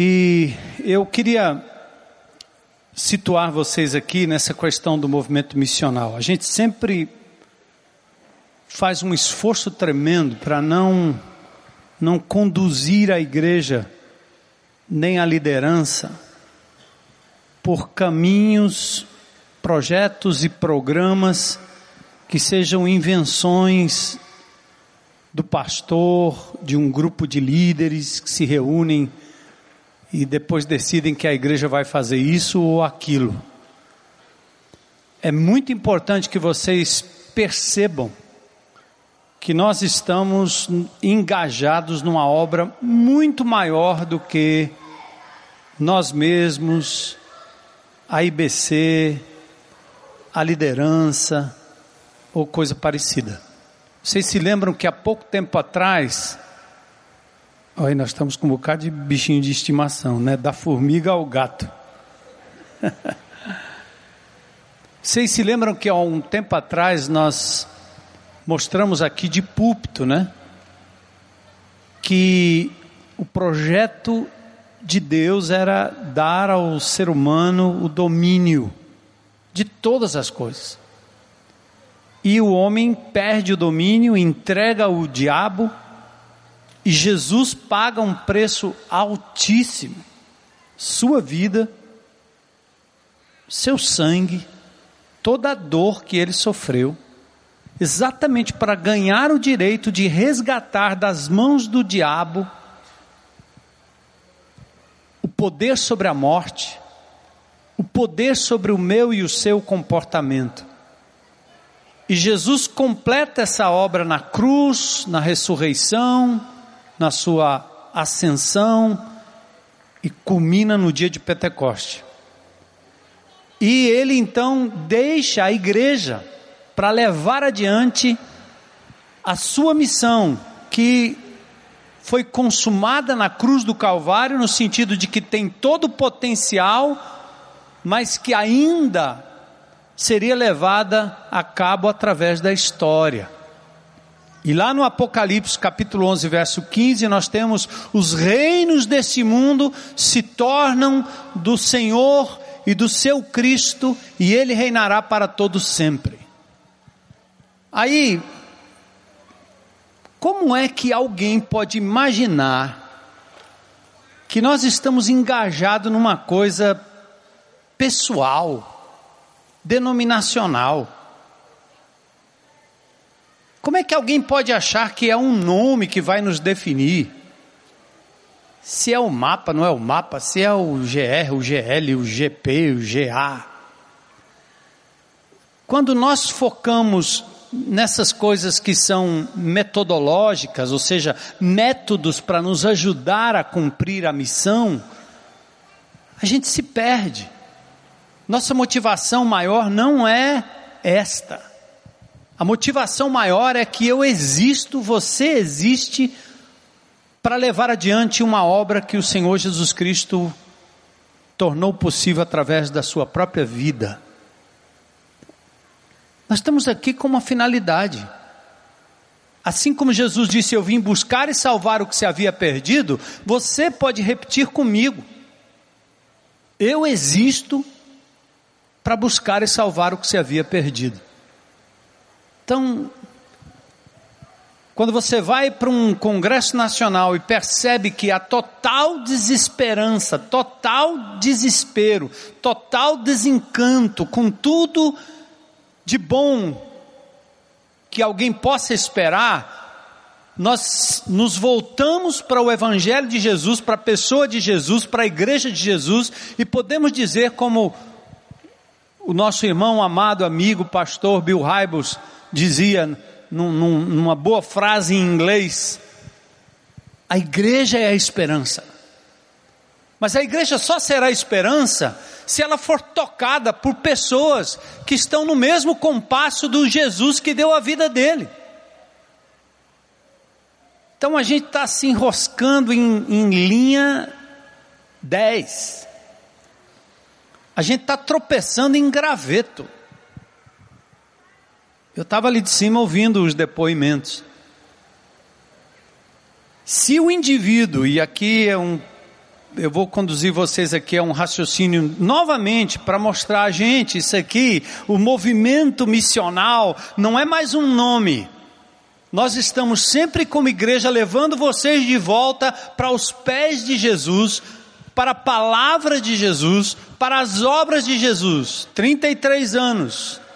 E eu queria situar vocês aqui nessa questão do movimento missional. A gente sempre faz um esforço tremendo para não não conduzir a igreja nem a liderança por caminhos, projetos e programas que sejam invenções do pastor, de um grupo de líderes que se reúnem e depois decidem que a igreja vai fazer isso ou aquilo. É muito importante que vocês percebam que nós estamos engajados numa obra muito maior do que nós mesmos, a IBC, a liderança ou coisa parecida. Vocês se lembram que há pouco tempo atrás, olha, nós estamos com um bocado de bichinho de estimação, né? Da formiga ao gato. Vocês se lembram que há um tempo atrás nós mostramos aqui de púlpito, né? Que o projeto de Deus era dar ao ser humano o domínio de todas as coisas. E o homem perde o domínio, entrega o diabo, e Jesus paga um preço altíssimo. Sua vida, seu sangue, toda a dor que ele sofreu exatamente para ganhar o direito de resgatar das mãos do diabo o poder sobre a morte, o poder sobre o meu e o seu comportamento. E Jesus completa essa obra na cruz, na ressurreição, na sua ascensão e culmina no dia de Pentecoste. E ele então deixa a igreja para levar adiante a sua missão, que foi consumada na cruz do Calvário, no sentido de que tem todo o potencial, mas que ainda seria levada a cabo através da história. E lá no Apocalipse capítulo 11, verso 15, nós temos os reinos desse mundo se tornam do Senhor e do seu Cristo, e ele reinará para todo sempre. Aí, como é que alguém pode imaginar que nós estamos engajados numa coisa pessoal, denominacional? Como é que alguém pode achar que é um nome que vai nos definir? Se é o mapa, não é o mapa, se é o GR, o GL, o GP, o GA. Quando nós focamos nessas coisas que são metodológicas, ou seja, métodos para nos ajudar a cumprir a missão, a gente se perde. Nossa motivação maior não é esta. A motivação maior é que eu existo, você existe, para levar adiante uma obra que o Senhor Jesus Cristo tornou possível através da sua própria vida. Nós estamos aqui com uma finalidade. Assim como Jesus disse: Eu vim buscar e salvar o que se havia perdido, você pode repetir comigo: Eu existo para buscar e salvar o que se havia perdido. Então, quando você vai para um congresso nacional e percebe que a total desesperança, total desespero, total desencanto com tudo de bom que alguém possa esperar, nós nos voltamos para o Evangelho de Jesus, para a pessoa de Jesus, para a igreja de Jesus, e podemos dizer, como o nosso irmão amado amigo, pastor Bill Hybels, dizia num, num, numa boa frase em inglês: a igreja é a esperança. Mas a igreja só será esperança se ela for tocada por pessoas que estão no mesmo compasso do Jesus que deu a vida dele. Então a gente está se enroscando em, em linha 10. A gente está tropeçando em graveto. Eu estava ali de cima ouvindo os depoimentos. Se o indivíduo, e aqui é um eu vou conduzir vocês aqui a um raciocínio novamente para mostrar a gente isso aqui, o movimento missional não é mais um nome. Nós estamos sempre como igreja levando vocês de volta para os pés de Jesus, para a palavra de Jesus, para as obras de Jesus. 33 anos.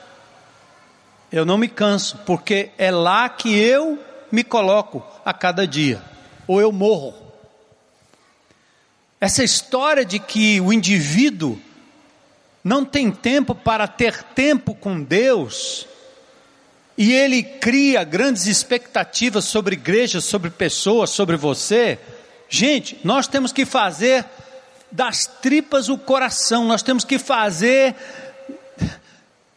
Eu não me canso, porque é lá que eu me coloco a cada dia, ou eu morro. Essa história de que o indivíduo não tem tempo para ter tempo com Deus, e ele cria grandes expectativas sobre igreja, sobre pessoas, sobre você. Gente, nós temos que fazer das tripas o coração, nós temos que fazer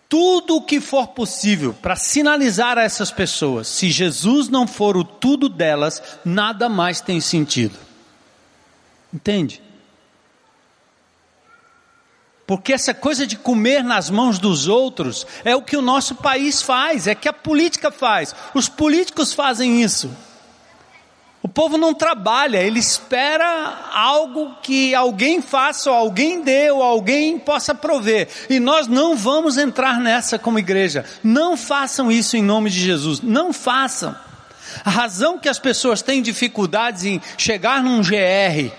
tudo o que for possível para sinalizar a essas pessoas. Se Jesus não for o tudo delas, nada mais tem sentido. Entende? Porque essa coisa de comer nas mãos dos outros é o que o nosso país faz, é que a política faz. Os políticos fazem isso. O povo não trabalha, ele espera algo que alguém faça, ou alguém dê, ou alguém possa prover. E nós não vamos entrar nessa como igreja. Não façam isso em nome de Jesus. Não façam. A razão que as pessoas têm dificuldades em chegar num GR,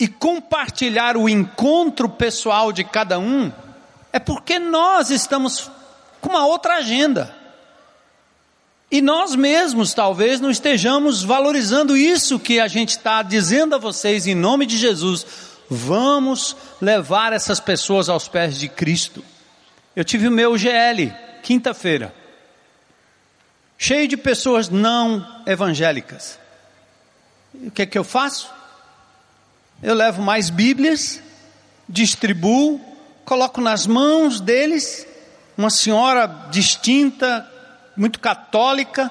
e compartilhar o encontro pessoal de cada um, é porque nós estamos com uma outra agenda. E nós mesmos talvez não estejamos valorizando isso que a gente está dizendo a vocês em nome de Jesus. Vamos levar essas pessoas aos pés de Cristo. Eu tive o meu GL, quinta-feira, cheio de pessoas não evangélicas. E o que é que eu faço? eu levo mais Bíblias, distribuo, coloco nas mãos deles, uma senhora distinta, muito católica,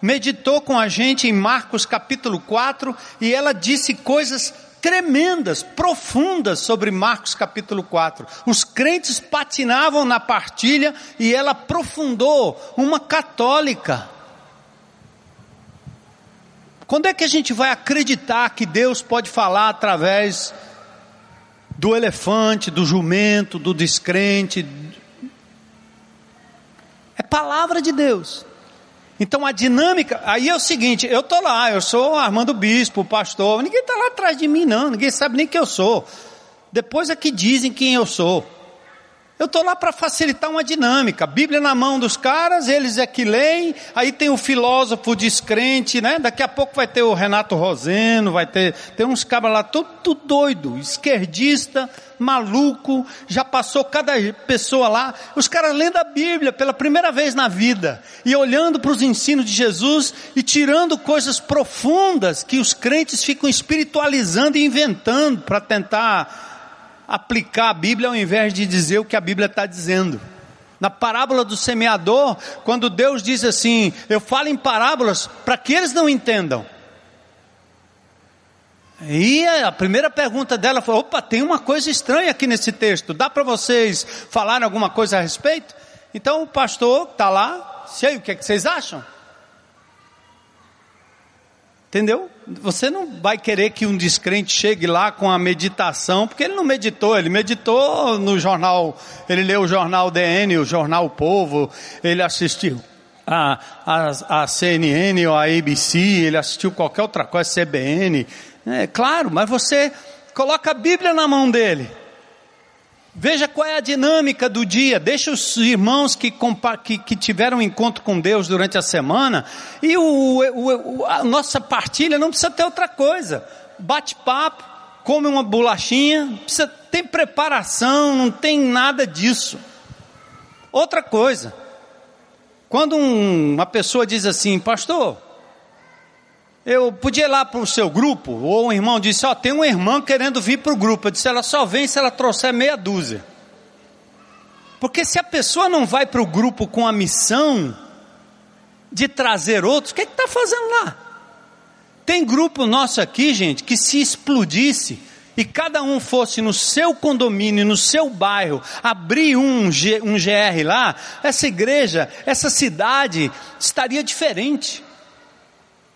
meditou com a gente em Marcos capítulo 4 e ela disse coisas tremendas, profundas sobre Marcos capítulo 4. Os crentes patinavam na partilha e ela aprofundou uma católica quando é que a gente vai acreditar que Deus pode falar através do elefante, do jumento, do descrente? Palavra de Deus. Então a dinâmica, aí é o seguinte, eu estou lá, eu sou Armando Bispo, pastor, ninguém está lá atrás de mim não, ninguém sabe nem quem eu sou. Depois é que dizem quem eu sou. Eu estou lá para facilitar uma dinâmica. Bíblia na mão dos caras, eles é que leem. Aí tem o filósofo descrente, né? Daqui a pouco vai ter o Renato Roseno, vai ter, tem uns cabras lá, tudo, doido, esquerdista, maluco. Já passou cada pessoa lá. Os caras lendo a Bíblia pela primeira vez na vida e olhando para os ensinos de Jesus e tirando coisas profundas que os crentes ficam espiritualizando e inventando para tentar aplicar a Bíblia ao invés de dizer o que a Bíblia está dizendo. Na parábola do semeador, quando Deus diz assim: Eu falo em parábolas para que eles não entendam. E a primeira pergunta dela foi: opa, tem uma coisa estranha aqui nesse texto, dá para vocês falar alguma coisa a respeito? Então o pastor está lá, sei, o que, é que vocês acham? Entendeu? Você não vai querer que um descrente chegue lá com a meditação, porque ele não meditou, ele meditou no jornal, ele leu o jornal DN, o jornal Povo, ele assistiu a, a, a CNN ou a ABC, ele assistiu qualquer outra coisa, CBN. É claro, mas você coloca a Bíblia na mão dele. Veja qual é a dinâmica do dia. Deixa os irmãos que, que, que tiveram um encontro com Deus durante a semana. E o, o, a nossa partilha não precisa ter outra coisa. Bate-papo, come uma bolachinha, precisa ter preparação, não tem nada disso. Outra coisa. Quando um, uma pessoa diz assim, pastor, eu podia ir lá para o seu grupo, ou um irmão disse, ó, tem uma irmã querendo vir para o grupo. Eu disse, ela só vem se ela trouxer meia dúzia. Porque se a pessoa não vai para o grupo com a missão de trazer outros, o que está fazendo lá? Tem grupo nosso aqui, gente, que se explodisse e cada um fosse no seu condomínio, no seu bairro, abrir um, G, um GR lá, essa igreja, essa cidade estaria diferente.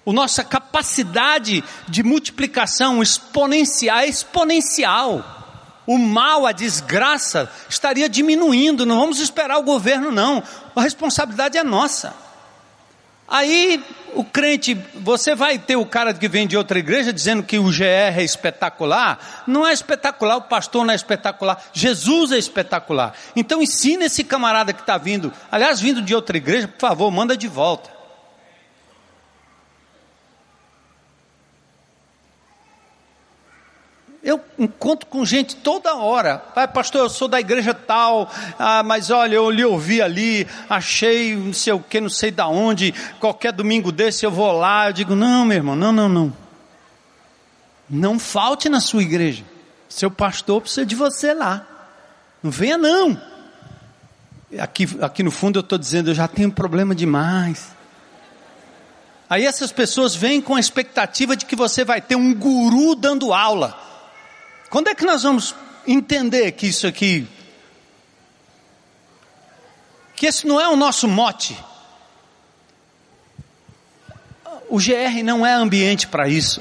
A nossa capacidade de multiplicação exponencial, exponencial. O mal, a desgraça estaria diminuindo. Não vamos esperar o governo, não. A responsabilidade é nossa. Aí o crente, você vai ter o cara que vem de outra igreja dizendo que o GR é espetacular. Não é espetacular, o pastor não é espetacular, Jesus é espetacular. Então ensina esse camarada que está vindo, aliás, vindo de outra igreja, por favor, manda de volta. Eu encontro com gente toda hora. Pai, pastor, eu sou da igreja tal, ah, mas olha, eu lhe ouvi ali, achei não sei o que, não sei da onde. Qualquer domingo desse eu vou lá. Eu digo, não, meu irmão, não, não, não. Não falte na sua igreja. Seu pastor precisa de você lá. Não venha, não. Aqui, aqui no fundo eu estou dizendo, eu já tenho problema demais. Aí essas pessoas vêm com a expectativa de que você vai ter um guru dando aula. Quando é que nós vamos entender que isso aqui, que esse não é o nosso mote? O GR não é ambiente para isso.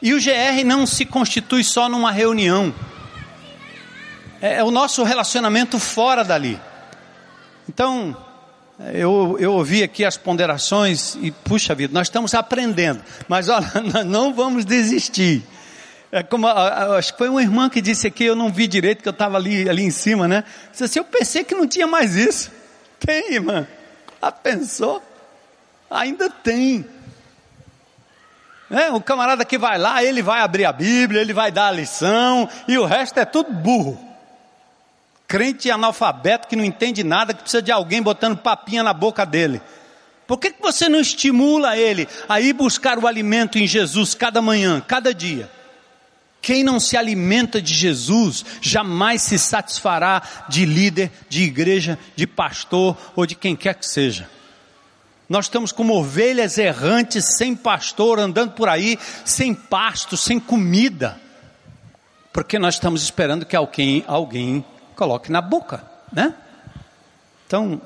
E o GR não se constitui só numa reunião. É, é o nosso relacionamento fora dali. Então, eu, eu ouvi aqui as ponderações e, puxa vida, nós estamos aprendendo. Mas olha, não vamos desistir. É como, acho que foi uma irmã que disse aqui, eu não vi direito, que eu estava ali, ali em cima, né? Disse assim, eu pensei que não tinha mais isso. Tem, irmã. Ah, pensou? Ainda tem. É, o camarada que vai lá, ele vai abrir a Bíblia, ele vai dar a lição, e o resto é tudo burro. Crente analfabeto que não entende nada, que precisa de alguém botando papinha na boca dele. Por que, que você não estimula ele a ir buscar o alimento em Jesus cada manhã, cada dia? Quem não se alimenta de Jesus jamais se satisfará de líder, de igreja, de pastor ou de quem quer que seja. Nós estamos como ovelhas errantes, sem pastor, andando por aí, sem pasto, sem comida, porque nós estamos esperando que alguém, alguém coloque na boca, né? Então,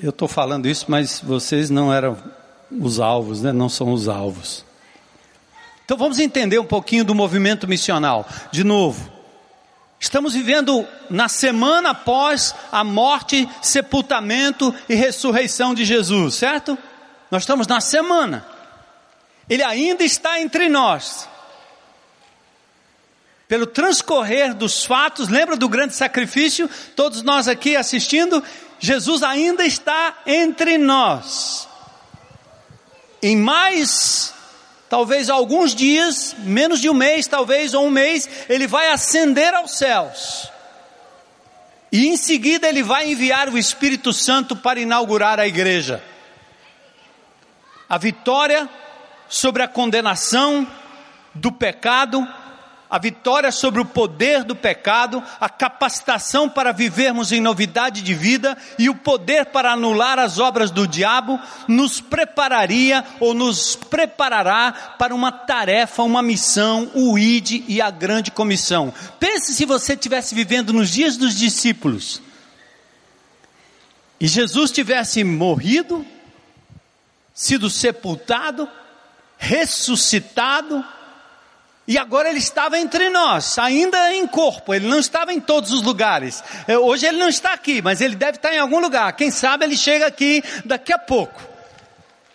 eu estou falando isso, mas vocês não eram os alvos, né? Não são os alvos. Então vamos entender um pouquinho do movimento missional. De novo, estamos vivendo na semana após a morte, sepultamento e ressurreição de Jesus, certo? Nós estamos na semana. Ele ainda está entre nós. Pelo transcorrer dos fatos, lembra do grande sacrifício? Todos nós aqui assistindo, Jesus ainda está entre nós. Em mais talvez alguns dias, menos de um mês, talvez, ou um mês, ele vai ascender aos céus. E em seguida ele vai enviar o Espírito Santo para inaugurar a igreja. A vitória sobre a condenação do pecado a vitória sobre o poder do pecado, a capacitação para vivermos em novidade de vida e o poder para anular as obras do diabo, nos prepararia ou nos preparará para uma tarefa, uma missão, o ID e a grande comissão. Pense se você estivesse vivendo nos dias dos discípulos e Jesus tivesse morrido, sido sepultado, ressuscitado, e agora ele estava entre nós, ainda em corpo, ele não estava em todos os lugares. É, hoje ele não está aqui, mas ele deve estar em algum lugar. Quem sabe ele chega aqui daqui a pouco.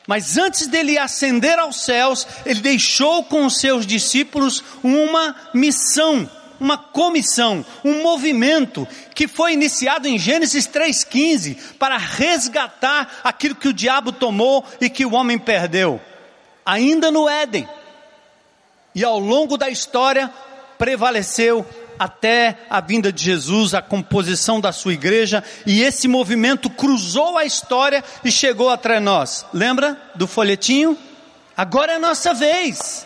Mas antes dele ascender aos céus, ele deixou com os seus discípulos uma missão, uma comissão, um movimento que foi iniciado em Gênesis 3,15 para resgatar aquilo que o diabo tomou e que o homem perdeu, ainda no Éden e ao longo da história prevaleceu até a vinda de Jesus, a composição da sua igreja, e esse movimento cruzou a história e chegou até nós. Lembra do folhetinho? Agora é a nossa vez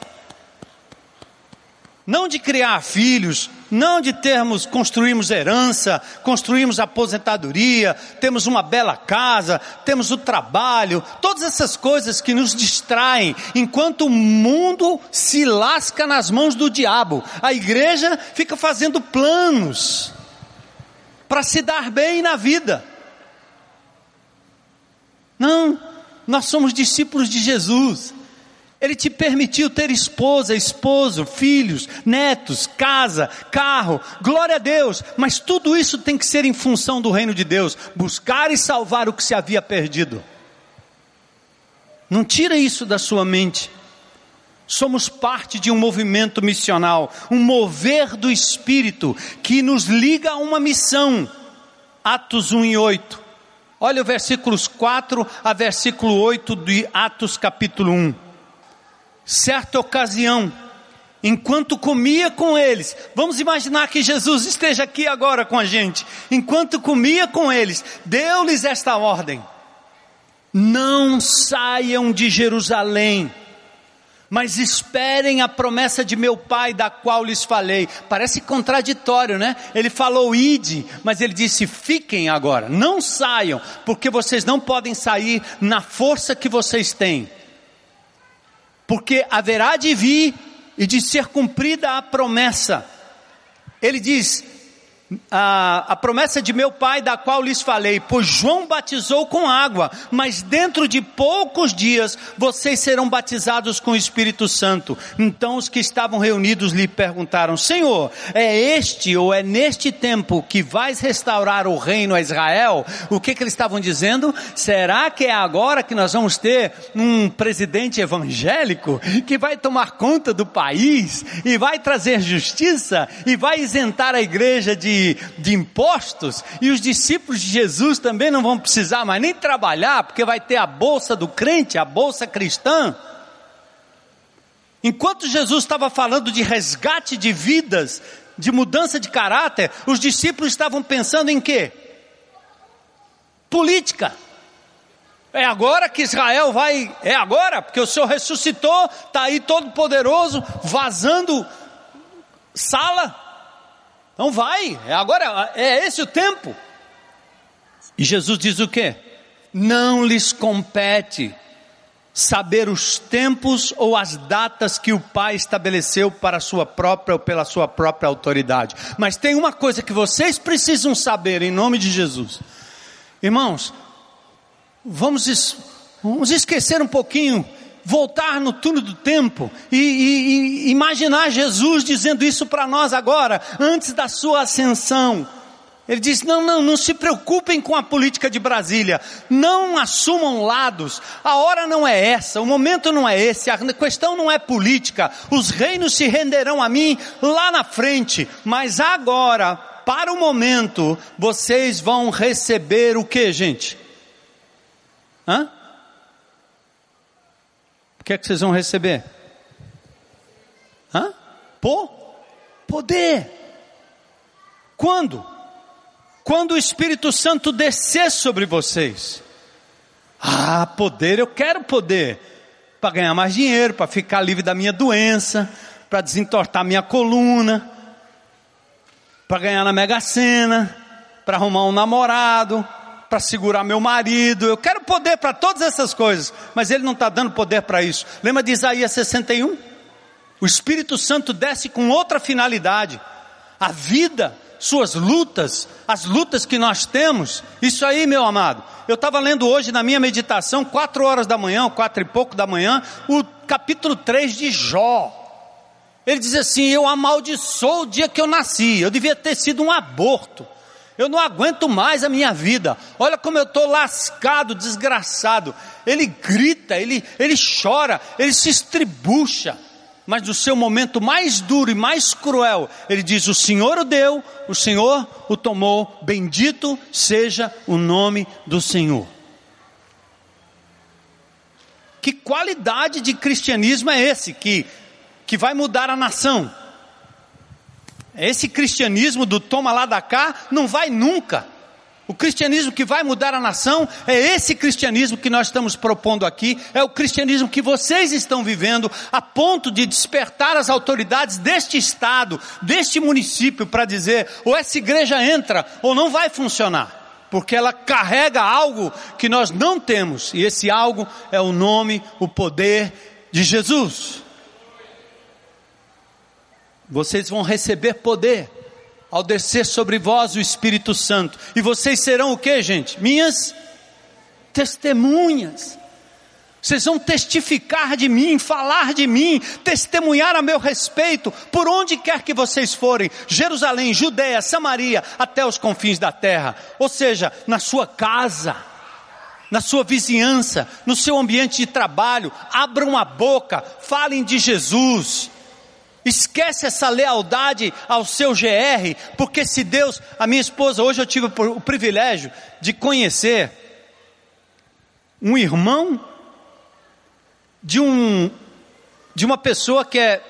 não de criar filhos, não de termos, construirmos herança, construirmos aposentadoria, temos uma bela casa, temos o trabalho, todas essas coisas que nos distraem, enquanto o mundo se lasca nas mãos do diabo. A igreja fica fazendo planos para se dar bem na vida. Não, Nós somos discípulos de Jesus. Ele te permitiu ter esposa, esposo, filhos, netos, casa, carro, glória a Deus, mas tudo isso tem que ser em função do reino de Deus, buscar e salvar o que se havia perdido. Não tira isso da sua mente. Somos parte de um movimento missional, um mover do Espírito que nos liga a uma missão. Atos 1 e 8. Olha o versículos 4 a versículo 8 de Atos capítulo 1. Certa ocasião, enquanto comia com eles, vamos imaginar que Jesus esteja aqui agora com a gente. Enquanto comia com eles, deu-lhes esta ordem: Não saiam de Jerusalém mas esperem a promessa de meu pai, da qual lhes falei. Parece contraditório, né? Ele falou ide, mas ele disse fiquem agora, não saiam, porque vocês não podem sair na força que vocês têm. Porque haverá de vir e de ser cumprida a promessa. Ele diz: a, a, promessa de meu pai, da qual lhes falei, pois João batizou com água, mas dentro de poucos dias vocês serão batizados com o Espírito Santo. Então os que estavam reunidos lhe perguntaram: Senhor, é este ou é neste tempo que vais restaurar o reino a Israel? O que, que eles estavam dizendo? Será que é agora que nós vamos ter um presidente evangélico que vai tomar conta do país e vai trazer justiça e vai isentar a igreja de de, impostos, e os discípulos de Jesus também não vão precisar mais nem trabalhar, porque vai ter a bolsa do crente, a bolsa cristã. Enquanto Jesus estava falando de resgate de vidas, de mudança de caráter, os discípulos estavam pensando em quê? Política. É agora que Israel vai, é agora, porque o Senhor ressuscitou, está aí todo poderoso, vazando sala, não vai, é agora, é esse o tempo. E Jesus diz o que? Não lhes compete saber os tempos ou as datas que o Pai estabeleceu para sua própria ou pela sua própria autoridade. Mas tem uma coisa que vocês precisam saber em nome de Jesus. Irmãos, vamos, vamos esquecer um pouquinho voltar no túnel do tempo e, e, e imaginar Jesus dizendo isso para nós agora, antes da sua ascensão. Ele diz: não, não, não se preocupem com a política de Brasília, não assumam lados, a hora não é essa, o momento não é esse, a questão não é política, os reinos se renderão a mim lá na frente, mas agora, para o momento, vocês vão receber o que, gente? Hã? Que é que vocês vão receber? Hã? Pô? Poder. Quando? Quando o Espírito Santo descer sobre vocês. Ah, poder, eu quero poder. Para ganhar mais dinheiro, para ficar livre da minha doença, para desentortar minha coluna, para ganhar na Mega Sena, para arrumar um namorado, para segurar meu marido, eu quero poder para todas essas coisas, mas Ele não está dando poder para isso. Lembra de Isaías 61? O Espírito Santo desce com outra finalidade. A vida, suas lutas, as lutas que nós temos, isso aí, meu amado. Eu estava lendo hoje na minha meditação, quatro horas da manhã, quatro e pouco da manhã, o capítulo 3 de Jó. Ele diz assim: Eu amaldiçoo o dia que eu nasci, eu devia ter sido um aborto. Eu não aguento mais a minha vida. Olha como eu estou lascado, desgraçado. Ele grita, ele, ele chora, ele se estribucha. Mas no seu momento mais duro e mais cruel, ele diz: O Senhor o deu, o Senhor o tomou, bendito seja o nome do Senhor. Que qualidade de cristianismo é esse que, que vai mudar a nação? Esse cristianismo do toma lá da cá não vai nunca. O cristianismo que vai mudar a nação é esse cristianismo que nós estamos propondo aqui, é o cristianismo que vocês estão vivendo, a ponto de despertar as autoridades deste estado, deste município, para dizer: ou essa igreja entra, ou não vai funcionar, porque ela carrega algo que nós não temos, e esse algo é o nome, o poder de Jesus vocês vão receber poder ao descer sobre vós o Espírito Santo. E vocês serão o que, gente? Minhas testemunhas. Vocês vão testificar de mim, falar de mim, testemunhar a meu respeito, por onde quer que vocês forem, Jerusalém, Judéia, Samaria, até os confins da terra. Ou seja, na sua casa, na sua vizinhança, no seu ambiente de trabalho, abram a boca, falem de Jesus. Esquece essa lealdade ao seu GR, porque se Deus, a minha esposa, hoje eu tive o privilégio de conhecer um irmão de um de uma pessoa que é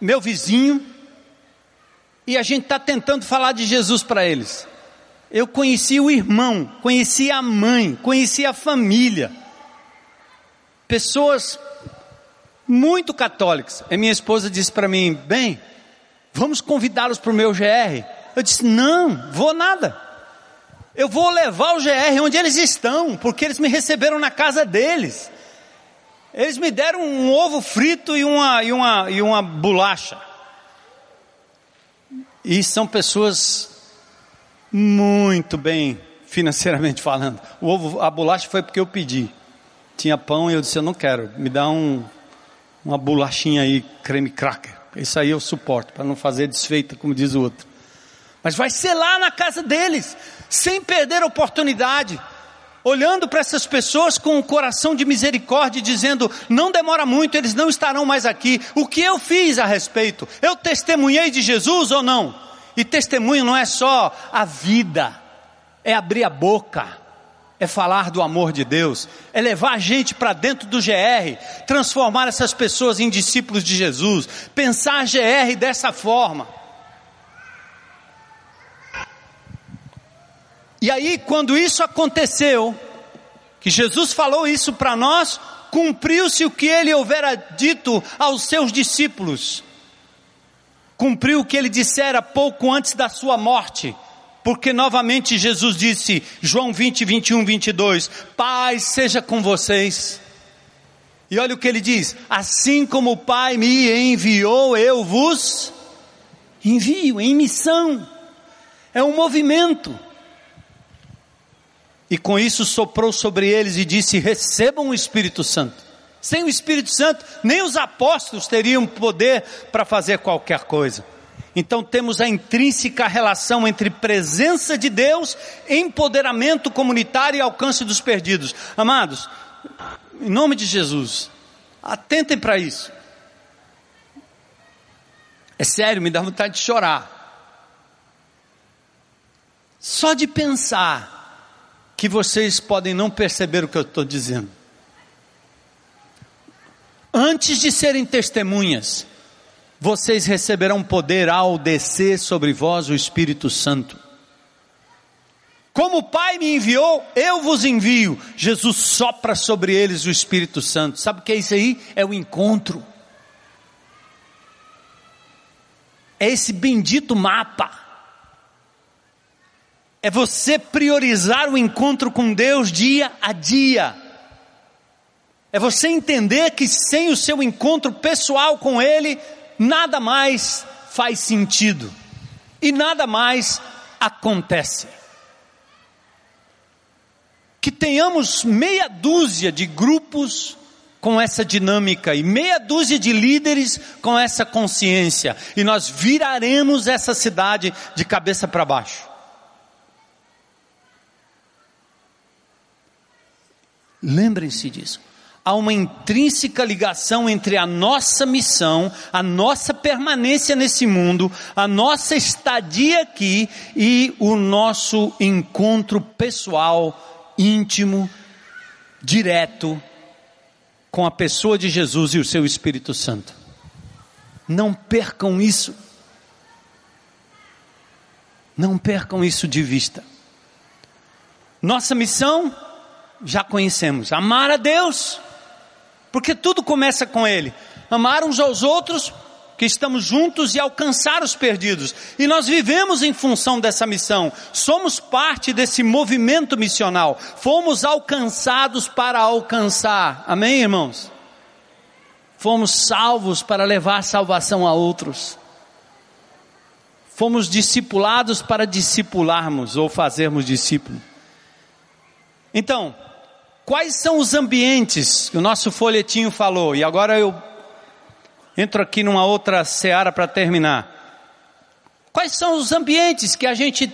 meu vizinho e a gente está tentando falar de Jesus para eles. Eu conheci o irmão, conheci a mãe, conheci a família. Pessoas muito católicas. E minha esposa disse para mim: bem, vamos convidá-los para o meu GR. Eu disse: não, vou nada. Eu vou levar o GR onde eles estão, porque eles me receberam na casa deles. Eles me deram um ovo frito e uma, e uma, e uma bolacha. E são pessoas muito bem financeiramente falando. O ovo, a bolacha foi porque eu pedi. Tinha pão e eu disse: Eu não quero, me dá um, uma bolachinha aí, creme cracker. Isso aí eu suporto, para não fazer desfeita, como diz o outro. Mas vai ser lá na casa deles, sem perder a oportunidade olhando para essas pessoas com um coração de misericórdia, dizendo: não demora muito, eles não estarão mais aqui. O que eu fiz a respeito? Eu testemunhei de Jesus ou não? E testemunho não é só a vida, é abrir a boca, é falar do amor de Deus, é levar a gente para dentro do GR, transformar essas pessoas em discípulos de Jesus, pensar GR dessa forma. E aí, quando isso aconteceu, que Jesus falou isso para nós, cumpriu-se o que ele houvera dito aos seus discípulos. Cumpriu o que ele dissera pouco antes da sua morte. Porque novamente Jesus disse, João 20, 21, 22, Pai seja com vocês. E olha o que ele diz: Assim como o Pai me enviou, eu vos envio em missão. É um movimento. E com isso soprou sobre eles e disse: Recebam o Espírito Santo. Sem o Espírito Santo, nem os apóstolos teriam poder para fazer qualquer coisa. Então temos a intrínseca relação entre presença de Deus, empoderamento comunitário e alcance dos perdidos. Amados, em nome de Jesus, atentem para isso. É sério, me dá vontade de chorar. Só de pensar que vocês podem não perceber o que eu estou dizendo. Antes de serem testemunhas, vocês receberão poder ao descer sobre vós o Espírito Santo. Como o Pai me enviou, eu vos envio. Jesus sopra sobre eles o Espírito Santo. Sabe o que é isso aí? É o encontro. É esse bendito mapa é você priorizar o encontro com Deus dia a dia. É você entender que sem o seu encontro pessoal com Ele, nada mais faz sentido e nada mais acontece. Que tenhamos meia dúzia de grupos com essa dinâmica e meia dúzia de líderes com essa consciência, e nós viraremos essa cidade de cabeça para baixo. Lembrem-se disso. Há uma intrínseca ligação entre a nossa missão, a nossa permanência nesse mundo, a nossa estadia aqui e o nosso encontro pessoal, íntimo, direto com a pessoa de Jesus e o seu Espírito Santo. Não percam isso. Não percam isso de vista. Nossa missão já conhecemos. Amar a Deus, porque tudo começa com Ele. Amar uns aos outros, que estamos juntos e alcançar os perdidos. E nós vivemos em função dessa missão. Somos parte desse movimento missional. Fomos alcançados para alcançar. Amém, irmãos? Fomos salvos para levar salvação a outros. Fomos discipulados para discipularmos ou fazermos discípulo. Então, Quais são os ambientes que o nosso folhetinho falou? E agora eu entro aqui numa outra seara para terminar. Quais são os ambientes que a gente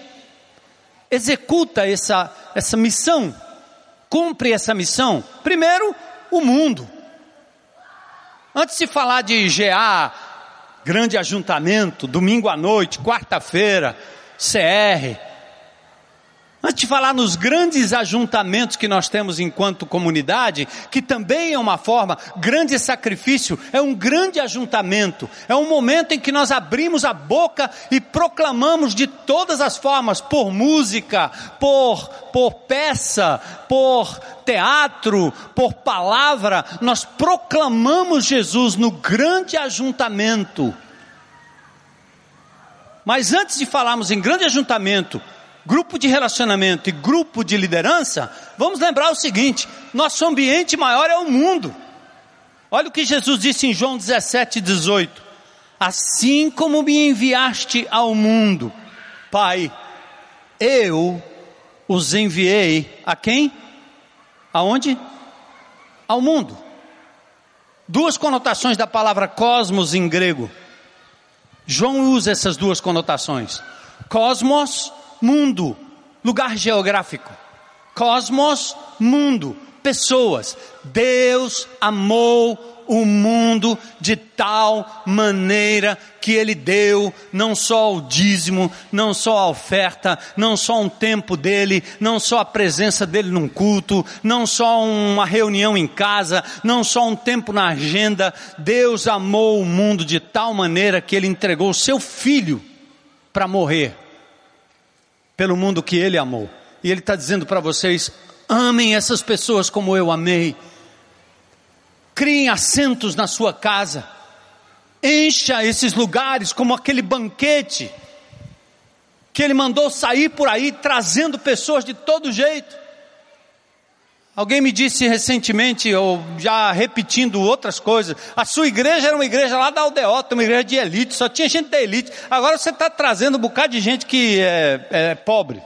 executa essa, essa missão, cumpre essa missão? Primeiro, o mundo. Antes de falar de GA, grande ajuntamento, domingo à noite, quarta-feira, CR, Antes de falar nos grandes ajuntamentos que nós temos enquanto comunidade, que também é uma forma, grande sacrifício, é um grande ajuntamento, é um momento em que nós abrimos a boca e proclamamos de todas as formas, por música, por, por peça, por teatro, por palavra, nós proclamamos Jesus no grande ajuntamento. Mas antes de falarmos em grande ajuntamento, grupo de relacionamento e grupo de liderança, vamos lembrar o seguinte: nosso ambiente maior é o mundo. Olha o que Jesus disse em João 17, 18: Assim como me enviaste ao mundo, Pai, eu os enviei a quem? Aonde? Ao mundo. Duas conotações da palavra cosmos em grego. João usa essas duas conotações. Cosmos mundo, lugar geográfico. Cosmos, mundo, pessoas. Deus amou o mundo de tal maneira que ele deu não só o dízimo, não só a oferta, não só um tempo dele, não só a presença dele num culto, não só uma reunião em casa, não só um tempo na agenda. Deus amou o mundo de tal maneira que ele entregou o seu filho para morrer pelo mundo que Ele amou. E Ele está dizendo para vocês: amem essas pessoas como eu amei. Criem assentos na sua casa. Encha esses lugares como aquele banquete que Ele mandou sair por aí trazendo pessoas de todo jeito. Alguém me disse recentemente, ou já repetindo outras coisas, a sua igreja era uma igreja lá da Aldeota, uma igreja de elite, só tinha gente da elite. Agora você está trazendo um bocado de gente que é, é pobre.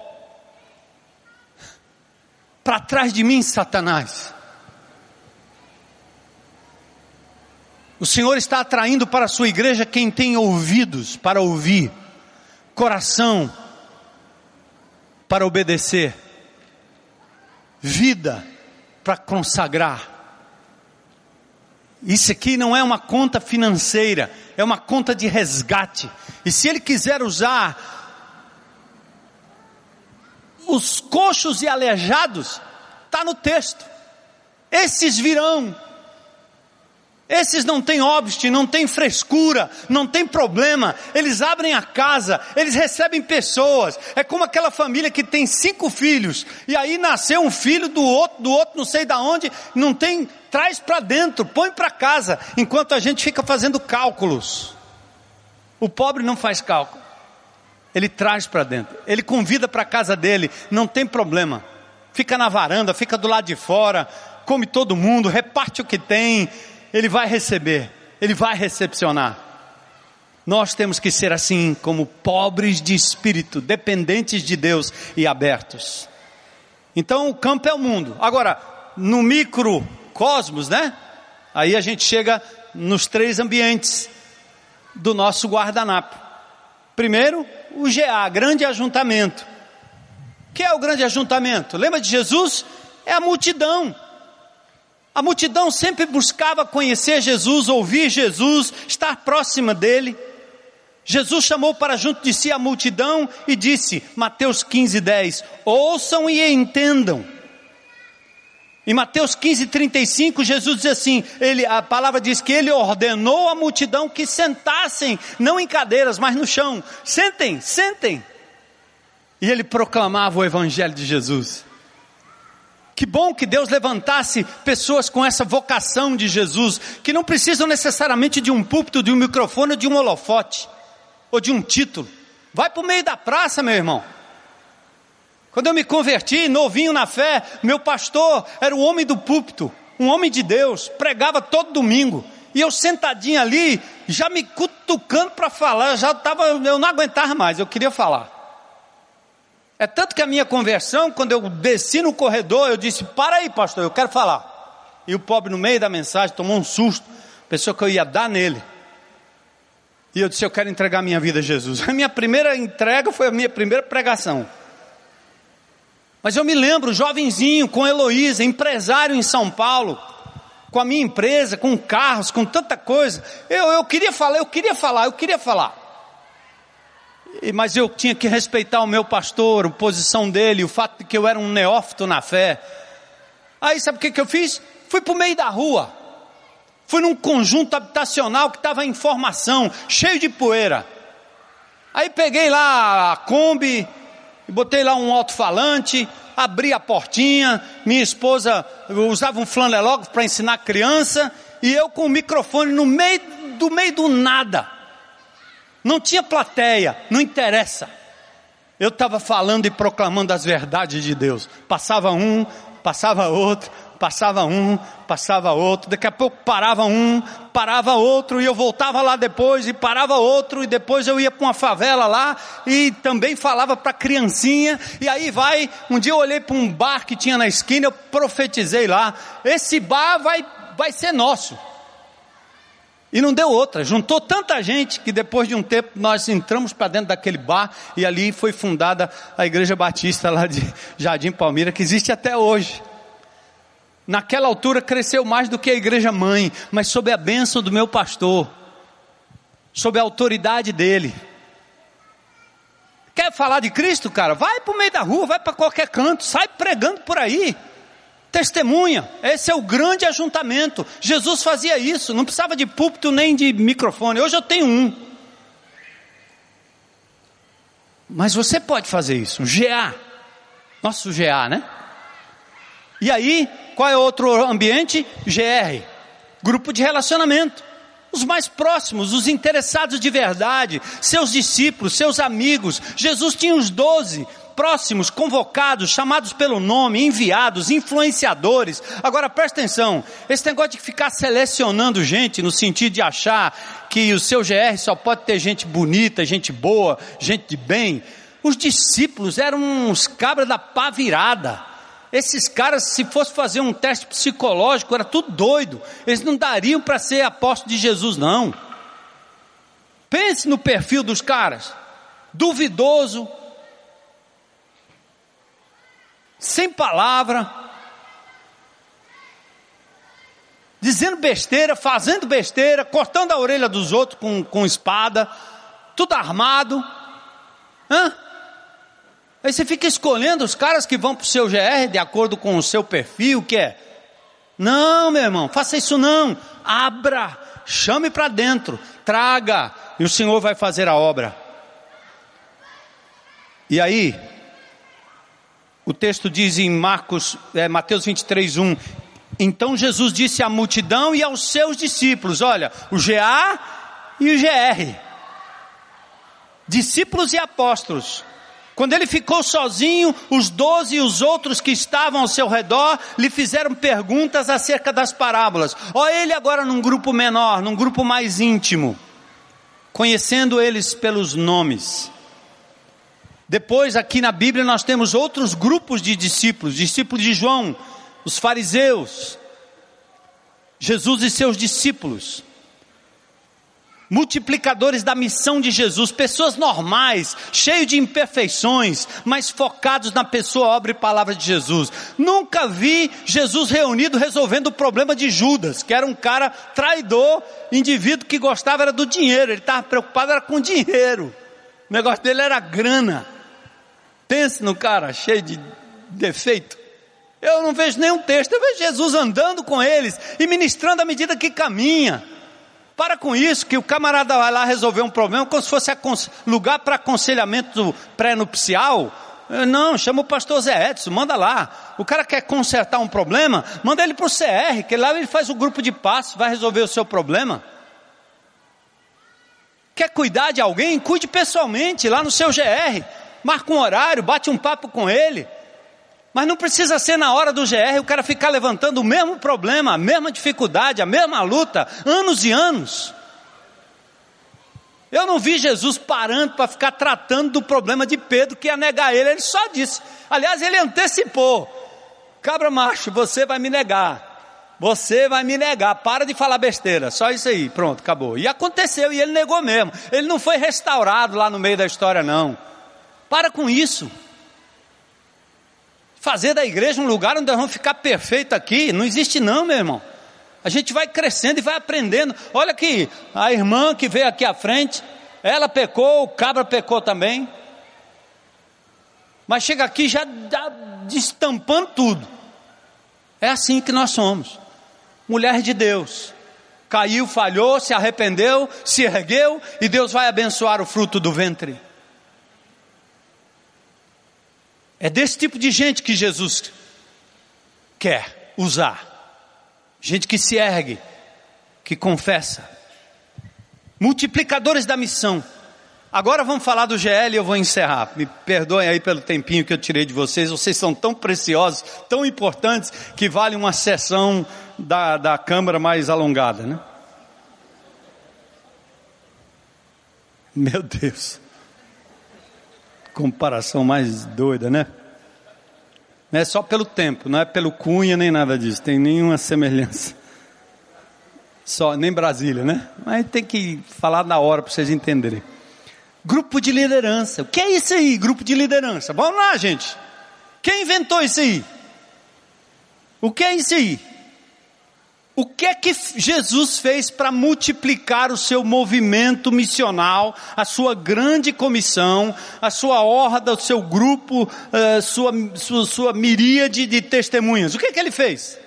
Para trás de mim, Satanás. O Senhor está atraindo para a sua igreja quem tem ouvidos para ouvir, coração para obedecer, vida para consagrar. Isso aqui não é uma conta financeira, é uma conta de resgate. E se ele quiser usar os coxos e aleijados, está no texto. Esses virão esses não têm óbito, não têm frescura, não tem problema. Eles abrem a casa, eles recebem pessoas. É como aquela família que tem cinco filhos e aí nasceu um filho do outro, do outro não sei da onde, não tem, traz para dentro, põe para casa, enquanto a gente fica fazendo cálculos. O pobre não faz cálculo. Ele traz para dentro. Ele convida para casa dele, não tem problema. Fica na varanda, fica do lado de fora, come todo mundo, reparte o que tem ele vai receber, ele vai recepcionar. Nós temos que ser assim, como pobres de espírito, dependentes de Deus e abertos. Então o campo é o mundo. Agora, no microcosmos, né? Aí a gente chega nos três ambientes do nosso guardanapo. Primeiro, o GA, grande ajuntamento. O que é o grande ajuntamento? Lembra de Jesus? É a multidão. A multidão sempre buscava conhecer Jesus, ouvir Jesus, estar próxima dele. Jesus chamou para junto de si a multidão e disse, Mateus 15, 10, ouçam e entendam. Em Mateus 15, 35, Jesus diz assim: ele, a palavra diz que ele ordenou à multidão que sentassem, não em cadeiras, mas no chão. Sentem, sentem. E ele proclamava o Evangelho de Jesus. Que bom que Deus levantasse pessoas com essa vocação de Jesus, que não precisam necessariamente de um púlpito, de um microfone, de um holofote, ou de um título. Vai para o meio da praça, meu irmão. Quando eu me converti, novinho na fé, meu pastor era o homem do púlpito, um homem de Deus, pregava todo domingo. E eu sentadinho ali, já me cutucando para falar, já estava, eu não aguentava mais, eu queria falar. É tanto que a minha conversão, quando eu desci no corredor, eu disse: Para aí, pastor, eu quero falar. E o pobre, no meio da mensagem, tomou um susto, pensou que eu ia dar nele. E eu disse: Eu quero entregar minha vida a Jesus. A minha primeira entrega foi a minha primeira pregação. Mas eu me lembro, jovenzinho, com Heloísa, empresário em São Paulo, com a minha empresa, com carros, com tanta coisa. Eu, eu queria falar, eu queria falar, eu queria falar. Mas eu tinha que respeitar o meu pastor, a posição dele, o fato de que eu era um neófito na fé. Aí sabe o que, que eu fiz? Fui para o meio da rua. Fui num conjunto habitacional que estava em formação, cheio de poeira. Aí peguei lá a Kombi, botei lá um alto-falante, abri a portinha, minha esposa usava um flanelógrafo para ensinar criança, e eu com o microfone no meio do meio do nada. Não tinha plateia, não interessa. Eu estava falando e proclamando as verdades de Deus. Passava um, passava outro, passava um, passava outro, daqui a pouco parava um, parava outro, e eu voltava lá depois, e parava outro, e depois eu ia para uma favela lá, e também falava para criancinha, e aí vai, um dia eu olhei para um bar que tinha na esquina, eu profetizei lá, esse bar vai, vai ser nosso. E não deu outra, juntou tanta gente que depois de um tempo nós entramos para dentro daquele bar e ali foi fundada a Igreja Batista lá de Jardim Palmira, que existe até hoje. Naquela altura cresceu mais do que a igreja mãe, mas sob a bênção do meu pastor, sob a autoridade dele. Quer falar de Cristo, cara? Vai para o meio da rua, vai para qualquer canto, sai pregando por aí. Testemunha, esse é o grande ajuntamento. Jesus fazia isso, não precisava de púlpito nem de microfone. Hoje eu tenho um. Mas você pode fazer isso, um GA. Nosso GA, né? E aí, qual é outro ambiente? GR, grupo de relacionamento. Os mais próximos, os interessados de verdade, seus discípulos, seus amigos. Jesus tinha os doze próximos, convocados, chamados pelo nome, enviados, influenciadores. Agora presta atenção, esse negócio de ficar selecionando gente no sentido de achar que o seu GR só pode ter gente bonita, gente boa, gente de bem. Os discípulos eram uns cabras da pá virada esses caras, se fosse fazer um teste psicológico, era tudo doido. Eles não dariam para ser apóstolo de Jesus, não. Pense no perfil dos caras: duvidoso, sem palavra, dizendo besteira, fazendo besteira, cortando a orelha dos outros com, com espada, tudo armado. Hã? Aí você fica escolhendo os caras que vão para o seu GR de acordo com o seu perfil, que é. Não, meu irmão, faça isso não. Abra, chame para dentro, traga, e o Senhor vai fazer a obra. E aí, o texto diz em Marcos, é, Mateus 23, 1. Então Jesus disse à multidão e aos seus discípulos: Olha, o GA e o GR, discípulos e apóstolos, quando ele ficou sozinho, os doze e os outros que estavam ao seu redor lhe fizeram perguntas acerca das parábolas. Ó, ele agora num grupo menor, num grupo mais íntimo, conhecendo eles pelos nomes. Depois, aqui na Bíblia, nós temos outros grupos de discípulos: discípulos de João, os fariseus, Jesus e seus discípulos multiplicadores da missão de Jesus, pessoas normais, cheios de imperfeições, mas focados na pessoa, obra e palavra de Jesus. Nunca vi Jesus reunido resolvendo o problema de Judas, que era um cara traidor, indivíduo que gostava era do dinheiro, ele estava preocupado era com dinheiro. O negócio dele era grana. Pense no cara cheio de defeito. Eu não vejo nenhum texto, eu vejo Jesus andando com eles e ministrando à medida que caminha. Para com isso, que o camarada vai lá resolver um problema como se fosse lugar para aconselhamento pré-nupcial. Eh, não, chama o pastor Zé Edson, manda lá. O cara quer consertar um problema, manda ele para o CR, que lá ele faz o grupo de passo, vai resolver o seu problema. Quer cuidar de alguém? Cuide pessoalmente, lá no seu GR. Marca um horário, bate um papo com ele. Mas não precisa ser na hora do GR o cara ficar levantando o mesmo problema, a mesma dificuldade, a mesma luta, anos e anos. Eu não vi Jesus parando para ficar tratando do problema de Pedro, que ia negar ele, ele só disse. Aliás, ele antecipou: cabra macho, você vai me negar. Você vai me negar, para de falar besteira, só isso aí, pronto, acabou. E aconteceu, e ele negou mesmo. Ele não foi restaurado lá no meio da história, não. Para com isso. Fazer da igreja um lugar onde nós vamos ficar perfeito aqui, não existe não, meu irmão. A gente vai crescendo e vai aprendendo. Olha aqui, a irmã que veio aqui à frente, ela pecou, o cabra pecou também. Mas chega aqui já destampando tudo. É assim que nós somos. Mulher de Deus. Caiu, falhou, se arrependeu, se ergueu e Deus vai abençoar o fruto do ventre. É desse tipo de gente que Jesus quer usar. Gente que se ergue, que confessa. Multiplicadores da missão. Agora vamos falar do GL e eu vou encerrar. Me perdoem aí pelo tempinho que eu tirei de vocês. Vocês são tão preciosos, tão importantes, que vale uma sessão da, da Câmara mais alongada, né? Meu Deus comparação mais doida, né? Não é só pelo tempo, não é pelo cunha nem nada disso, tem nenhuma semelhança. Só, nem Brasília, né? Mas tem que falar na hora para vocês entenderem. Grupo de liderança. O que é isso aí, grupo de liderança? Vamos lá, gente. Quem inventou isso aí? O que é isso aí? O que é que Jesus fez para multiplicar o seu movimento missional, a sua grande comissão, a sua horda, o seu grupo, a eh, sua, sua, sua miríade de testemunhas? O que é que ele fez?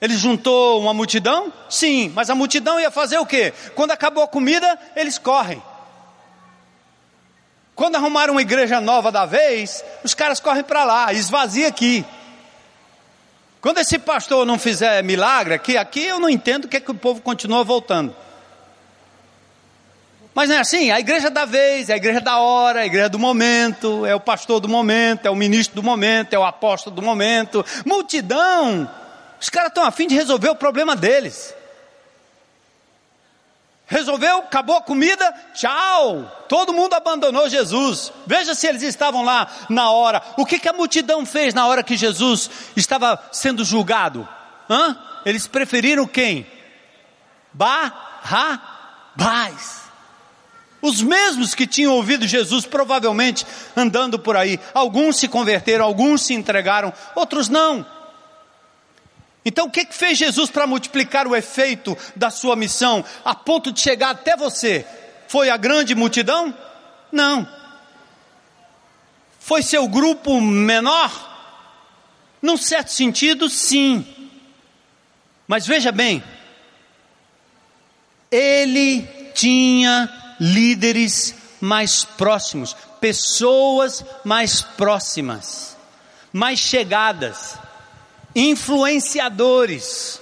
Ele juntou uma multidão? Sim, mas a multidão ia fazer o quê? Quando acabou a comida, eles correm. Quando arrumaram uma igreja nova da vez, os caras correm para lá, esvazia aqui. Quando esse pastor não fizer milagre aqui, aqui eu não entendo o que, é que o povo continua voltando. Mas não é assim, a igreja da vez, é a igreja da hora, é a igreja do momento, é o pastor do momento, é o ministro do momento, é o apóstolo do momento. Multidão, os caras estão afim de resolver o problema deles. Resolveu, acabou a comida, tchau. Todo mundo abandonou Jesus. Veja se eles estavam lá na hora. O que, que a multidão fez na hora que Jesus estava sendo julgado? Hã? Eles preferiram quem? Barrabás. Os mesmos que tinham ouvido Jesus provavelmente andando por aí. Alguns se converteram, alguns se entregaram, outros não. Então o que, que fez Jesus para multiplicar o efeito da sua missão a ponto de chegar até você? Foi a grande multidão? Não. Foi seu grupo menor? Num certo sentido, sim. Mas veja bem, ele tinha líderes mais próximos, pessoas mais próximas, mais chegadas influenciadores.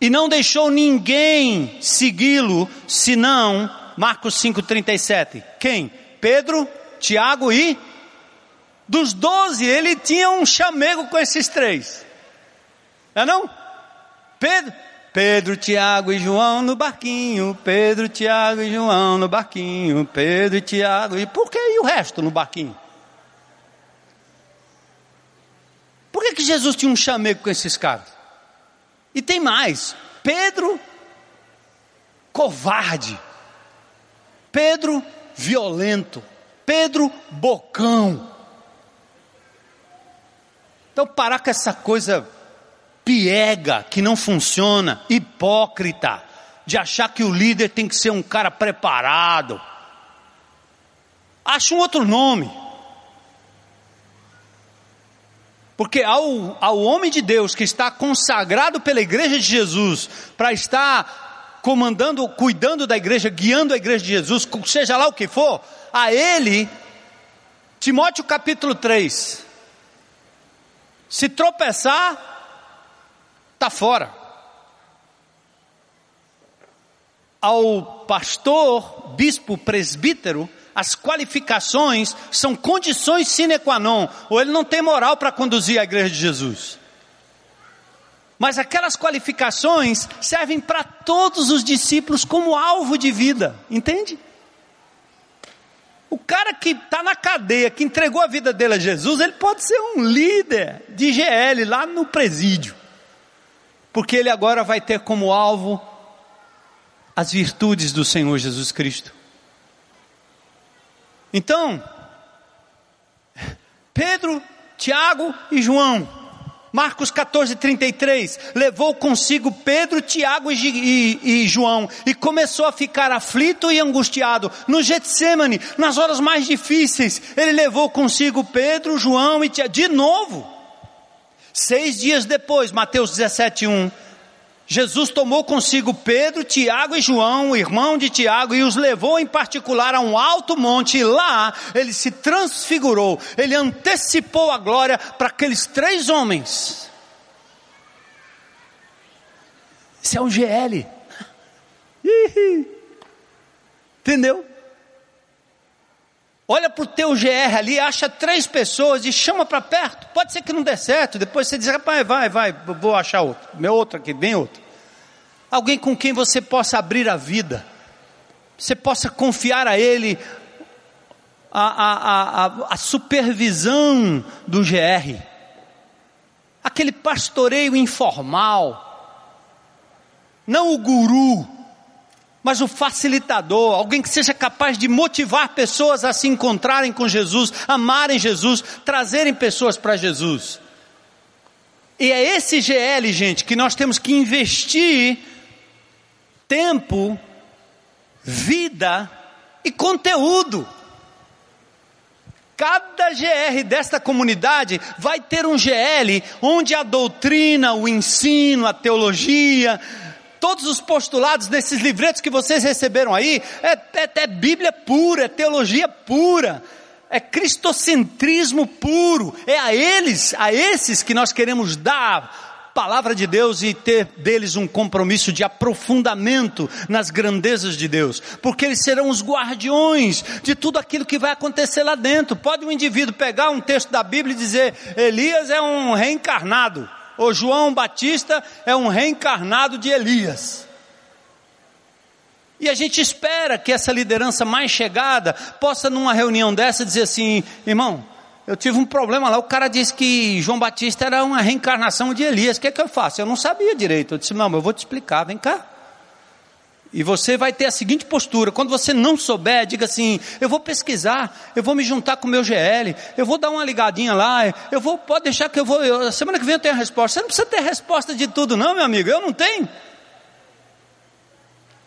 E não deixou ninguém segui-lo, senão Marcos 5,37. Quem? Pedro, Tiago e. Dos doze, ele tinha um chamego com esses três. É não? Pedro, Pedro, Tiago e João no barquinho. Pedro, Tiago e João no barquinho. Pedro Tiago. E por que e o resto no barquinho? Que, que Jesus tinha um chamego com esses caras? E tem mais: Pedro, covarde. Pedro, violento. Pedro, bocão. Então, parar com essa coisa piega, que não funciona, hipócrita, de achar que o líder tem que ser um cara preparado. Acha um outro nome. Porque ao, ao homem de Deus que está consagrado pela igreja de Jesus, para estar comandando, cuidando da igreja, guiando a igreja de Jesus, seja lá o que for, a ele, Timóteo capítulo 3, se tropeçar, está fora. Ao pastor, bispo, presbítero, as qualificações são condições sine qua non, ou ele não tem moral para conduzir a igreja de Jesus. Mas aquelas qualificações servem para todos os discípulos como alvo de vida, entende? O cara que está na cadeia, que entregou a vida dele a Jesus, ele pode ser um líder de GL lá no presídio, porque ele agora vai ter como alvo as virtudes do Senhor Jesus Cristo. Então, Pedro, Tiago e João, Marcos 14, 33, levou consigo Pedro, Tiago e, e, e, João, e começou a ficar aflito e angustiado. No Getsemane, nas horas mais difíceis, ele levou consigo Pedro, João e Tiago, de novo. Seis dias depois, Mateus 17, 1, Jesus tomou consigo Pedro, Tiago e João, irmão de Tiago, e os levou em particular a um alto monte, e lá ele se transfigurou, ele antecipou a glória para aqueles três homens. Isso é um GL. Entendeu? Olha para o teu GR ali, acha três pessoas e chama para perto. Pode ser que não dê certo. Depois você diz, rapaz, vai, vai, vou achar outro. Meu outro aqui, vem outro. Alguém com quem você possa abrir a vida. Você possa confiar a Ele a, a, a, a supervisão do GR. Aquele pastoreio informal. Não o guru mas o facilitador, alguém que seja capaz de motivar pessoas a se encontrarem com Jesus, amarem Jesus, trazerem pessoas para Jesus. E é esse GL, gente, que nós temos que investir tempo, vida e conteúdo. Cada GR desta comunidade vai ter um GL onde a doutrina, o ensino, a teologia, todos os postulados desses livretos que vocês receberam aí, é, é, é Bíblia pura, é teologia pura, é cristocentrismo puro, é a eles, a esses que nós queremos dar palavra de Deus e ter deles um compromisso de aprofundamento nas grandezas de Deus, porque eles serão os guardiões de tudo aquilo que vai acontecer lá dentro. Pode um indivíduo pegar um texto da Bíblia e dizer: Elias é um reencarnado ou João Batista é um reencarnado de Elias. E a gente espera que essa liderança mais chegada possa, numa reunião dessa, dizer assim: irmão, eu tive um problema lá. O cara disse que João Batista era uma reencarnação de Elias. O que é que eu faço? Eu não sabia direito. Eu disse: não, eu vou te explicar. Vem cá. E você vai ter a seguinte postura: quando você não souber, diga assim: eu vou pesquisar, eu vou me juntar com o meu GL, eu vou dar uma ligadinha lá, eu vou, pode deixar que eu vou, eu, semana que vem eu tenho a resposta. Você não precisa ter resposta de tudo, não, meu amigo, eu não tenho.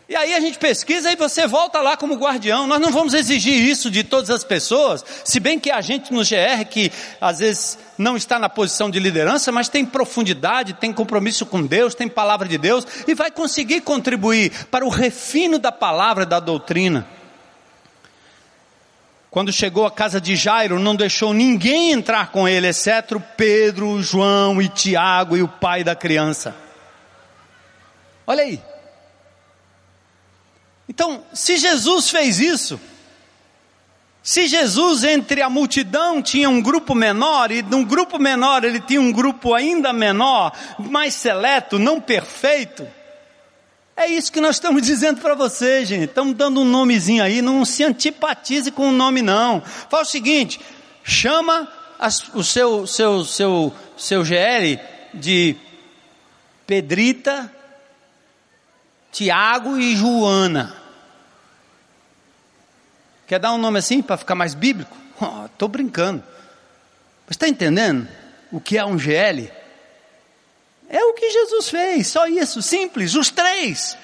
E aí a gente pesquisa e você volta lá como guardião. Nós não vamos exigir isso de todas as pessoas, se bem que a gente no GR, que às vezes não está na posição de liderança, mas tem profundidade, tem compromisso com Deus, tem palavra de Deus, e vai conseguir contribuir para o refino da palavra da doutrina. Quando chegou à casa de Jairo, não deixou ninguém entrar com ele, exceto Pedro, João e Tiago e o pai da criança. Olha aí. Então, se Jesus fez isso, se Jesus entre a multidão tinha um grupo menor, e num grupo menor ele tinha um grupo ainda menor, mais seleto, não perfeito, é isso que nós estamos dizendo para você, gente. Estamos dando um nomezinho aí, não se antipatize com o nome, não. Fala o seguinte: chama as, o seu, seu, seu, seu GL de Pedrita, Tiago e Joana. Quer dar um nome assim para ficar mais bíblico? Estou oh, brincando. Mas está entendendo o que é um GL? É o que Jesus fez, só isso, simples, os três.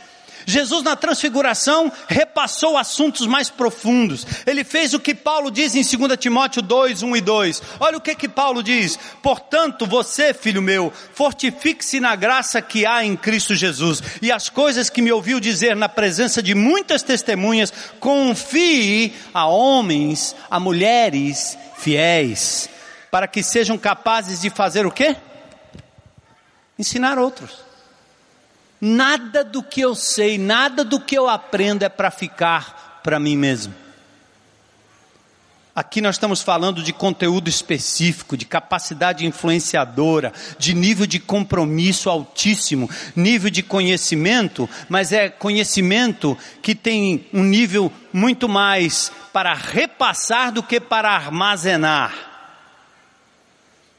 Jesus na transfiguração repassou assuntos mais profundos. Ele fez o que Paulo diz em 2 Timóteo 2, 1 e 2. Olha o que que Paulo diz: "Portanto, você, filho meu, fortifique-se na graça que há em Cristo Jesus, e as coisas que me ouviu dizer na presença de muitas testemunhas, confie a homens, a mulheres fiéis, para que sejam capazes de fazer o quê? Ensinar outros. Nada do que eu sei, nada do que eu aprendo é para ficar para mim mesmo. Aqui nós estamos falando de conteúdo específico, de capacidade influenciadora, de nível de compromisso altíssimo, nível de conhecimento, mas é conhecimento que tem um nível muito mais para repassar do que para armazenar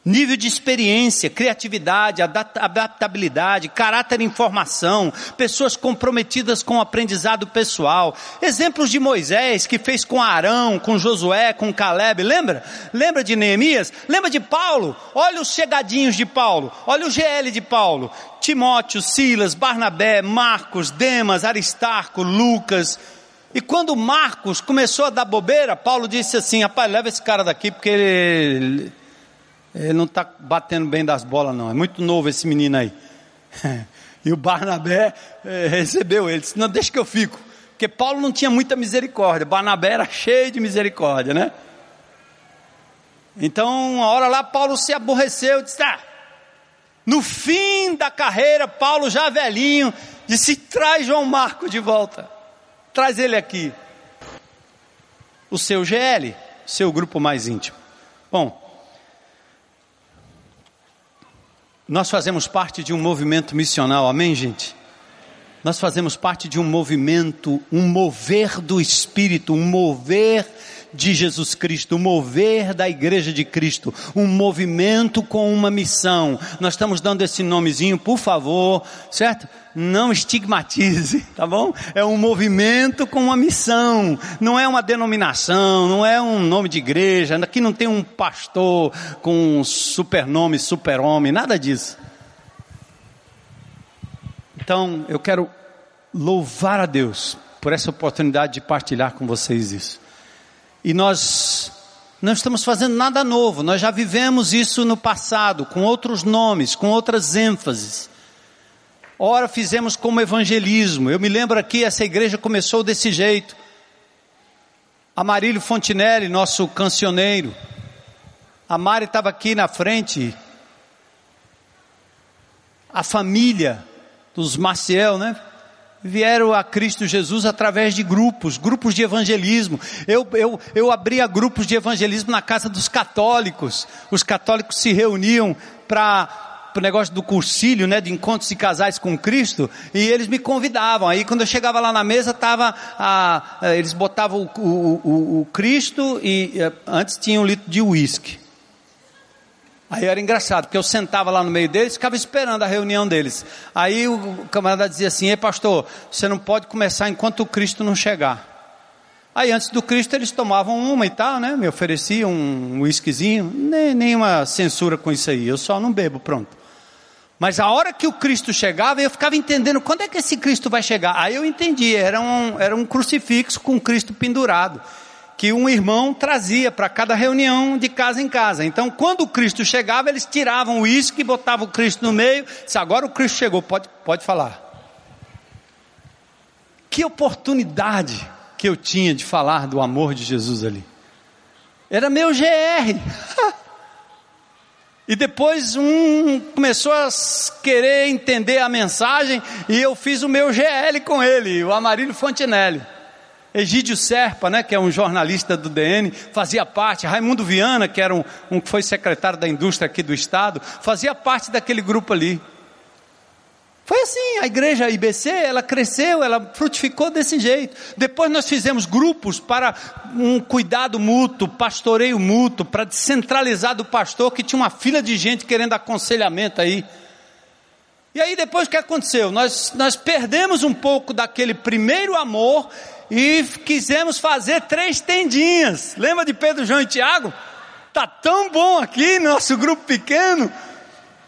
nível de experiência, criatividade, adaptabilidade, caráter e informação, pessoas comprometidas com o aprendizado pessoal. Exemplos de Moisés que fez com Arão, com Josué, com Caleb, lembra? Lembra de Neemias? Lembra de Paulo? Olha os chegadinhos de Paulo, olha o GL de Paulo. Timóteo, Silas, Barnabé, Marcos, Demas, Aristarco, Lucas. E quando Marcos começou a dar bobeira, Paulo disse assim: rapaz, leva esse cara daqui porque ele ele não está batendo bem das bolas, não. É muito novo esse menino aí. E o Barnabé eh, recebeu ele. Disse, não, deixa que eu fico. Porque Paulo não tinha muita misericórdia. Barnabé era cheio de misericórdia, né? Então, uma hora lá, Paulo se aborreceu. Disse, ah, no fim da carreira, Paulo já velhinho, disse, traz João Marco de volta. Traz ele aqui. O seu GL, seu grupo mais íntimo. Bom, Nós fazemos parte de um movimento missional, amém, gente? Nós fazemos parte de um movimento, um mover do Espírito, um mover de Jesus Cristo, um mover da Igreja de Cristo, um movimento com uma missão. Nós estamos dando esse nomezinho, por favor, certo? não estigmatize, tá bom? É um movimento com uma missão, não é uma denominação, não é um nome de igreja, aqui não tem um pastor com um supernome, super-homem, nada disso. Então, eu quero louvar a Deus por essa oportunidade de partilhar com vocês isso. E nós não estamos fazendo nada novo, nós já vivemos isso no passado, com outros nomes, com outras ênfases. Ora, fizemos como evangelismo. Eu me lembro aqui, essa igreja começou desse jeito. Amarílio Fontinelli, nosso cancioneiro. A Mari estava aqui na frente. A família dos Maciel, né? Vieram a Cristo Jesus através de grupos, grupos de evangelismo. Eu, eu, eu abria grupos de evangelismo na casa dos católicos. Os católicos se reuniam para o negócio do cursilho, né, de encontros de casais com Cristo, e eles me convidavam. Aí quando eu chegava lá na mesa, tava a, eles botavam o, o, o, o Cristo e eh, antes tinha um litro de uísque. Aí era engraçado, porque eu sentava lá no meio deles, ficava esperando a reunião deles. Aí o camarada dizia assim: Ei, pastor, você não pode começar enquanto o Cristo não chegar. Aí antes do Cristo eles tomavam uma e tal, né? Me ofereciam um whiskyzinho, nem, nenhuma censura com isso aí, eu só não bebo, pronto. Mas a hora que o Cristo chegava, eu ficava entendendo quando é que esse Cristo vai chegar. Aí eu entendi, era um, era um crucifixo com Cristo pendurado, que um irmão trazia para cada reunião de casa em casa. Então, quando o Cristo chegava, eles tiravam o uísque, botavam o Cristo no meio, disse, agora o Cristo chegou, pode, pode falar. Que oportunidade que eu tinha de falar do amor de Jesus ali. Era meu GR. E depois um começou a querer entender a mensagem e eu fiz o meu GL com ele, o Amarílio Fontinelli. Egídio Serpa, né, que é um jornalista do DN, fazia parte, Raimundo Viana, que era um, um que foi secretário da indústria aqui do estado, fazia parte daquele grupo ali. Foi assim, a igreja IBC, ela cresceu, ela frutificou desse jeito. Depois nós fizemos grupos para um cuidado mútuo, pastoreio mútuo, para descentralizar do pastor que tinha uma fila de gente querendo aconselhamento aí. E aí depois o que aconteceu? Nós, nós perdemos um pouco daquele primeiro amor e quisemos fazer três tendinhas. Lembra de Pedro, João e Tiago? Tá tão bom aqui, nosso grupo pequeno.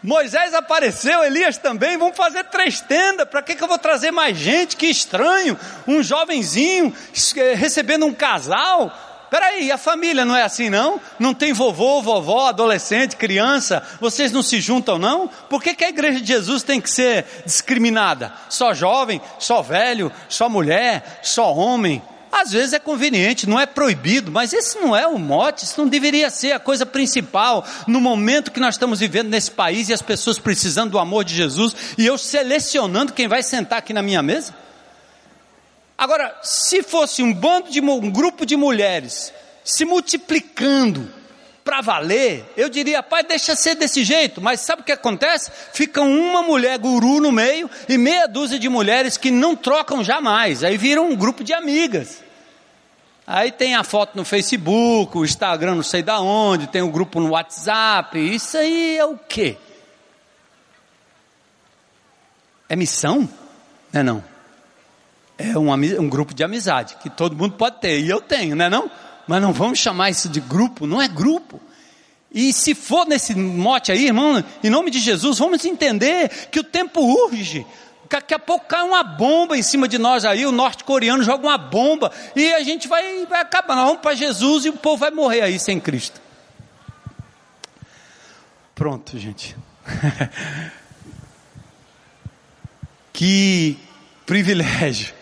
Moisés apareceu, Elias também, vamos fazer três tendas, para que, que eu vou trazer mais gente? Que estranho, um jovenzinho eh, recebendo um casal. Peraí, a família não é assim não? Não tem vovô, vovó, adolescente, criança? Vocês não se juntam não? Por que, que a igreja de Jesus tem que ser discriminada? Só jovem, só velho, só mulher, só homem? Às vezes é conveniente, não é proibido, mas esse não é o mote, isso não deveria ser a coisa principal no momento que nós estamos vivendo nesse país e as pessoas precisando do amor de Jesus e eu selecionando quem vai sentar aqui na minha mesa. Agora, se fosse um bando de um grupo de mulheres se multiplicando para valer, eu diria, pai, deixa ser desse jeito, mas sabe o que acontece? Fica uma mulher guru no meio e meia dúzia de mulheres que não trocam jamais, aí viram um grupo de amigas. Aí tem a foto no Facebook, o Instagram não sei da onde, tem o um grupo no WhatsApp, isso aí é o quê? É missão? Não é não? É um, um grupo de amizade, que todo mundo pode ter, e eu tenho, não é não? Mas não vamos chamar isso de grupo, não é grupo. E se for nesse mote aí, irmão, em nome de Jesus, vamos entender que o tempo urge. Daqui a pouco cai uma bomba em cima de nós aí, o norte-coreano joga uma bomba e a gente vai, vai acabar. Nós vamos para Jesus e o povo vai morrer aí sem Cristo. Pronto, gente. que privilégio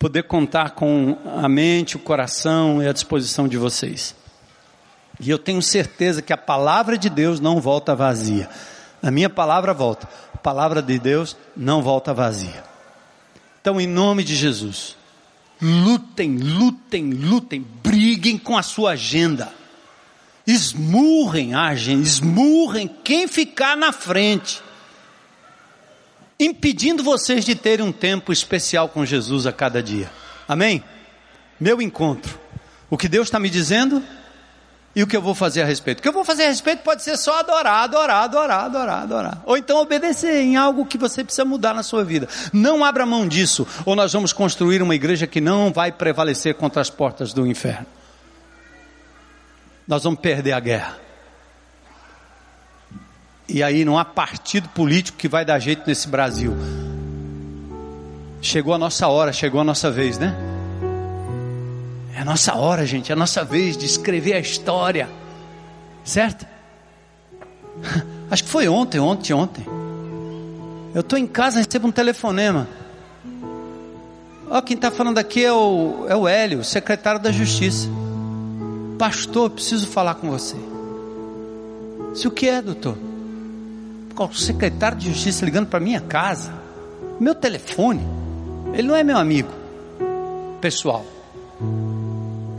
poder contar com a mente, o coração e a disposição de vocês. E eu tenho certeza que a palavra de Deus não volta vazia. A minha palavra volta. A palavra de Deus não volta vazia. Então, em nome de Jesus, lutem, lutem, lutem, briguem com a sua agenda. Esmurrem a agenda, esmurrem quem ficar na frente impedindo vocês de terem um tempo especial com Jesus a cada dia. Amém? Meu encontro. O que Deus está me dizendo e o que eu vou fazer a respeito. O que eu vou fazer a respeito pode ser só adorar, adorar, adorar, adorar, adorar. Ou então obedecer em algo que você precisa mudar na sua vida. Não abra mão disso, ou nós vamos construir uma igreja que não vai prevalecer contra as portas do inferno. Nós vamos perder a guerra. E aí não há partido político que vai dar jeito nesse Brasil. Chegou a nossa hora, chegou a nossa vez, né? É a nossa hora, gente, é a nossa vez de escrever a história. Certo? Acho que foi ontem, ontem, ontem. Eu estou em casa, recebo um telefonema. Ó, quem está falando aqui é o, é o Hélio, secretário da Justiça. Pastor, preciso falar com você. Se o que é, doutor? O secretário de justiça ligando para minha casa, meu telefone. Ele não é meu amigo pessoal.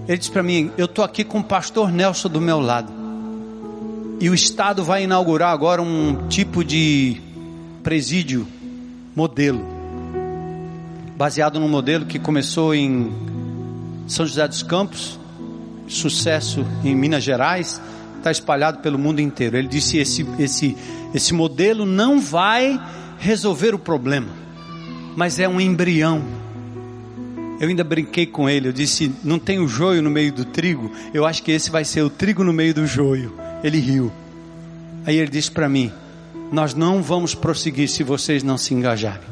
Ele disse para mim: Eu estou aqui com o pastor Nelson do meu lado. E o Estado vai inaugurar agora um tipo de presídio modelo, baseado num modelo que começou em São José dos Campos, sucesso em Minas Gerais, está espalhado pelo mundo inteiro. Ele disse: esse, esse esse modelo não vai resolver o problema, mas é um embrião. Eu ainda brinquei com ele, eu disse: não tem o joio no meio do trigo, eu acho que esse vai ser o trigo no meio do joio. Ele riu. Aí ele disse para mim: nós não vamos prosseguir se vocês não se engajarem.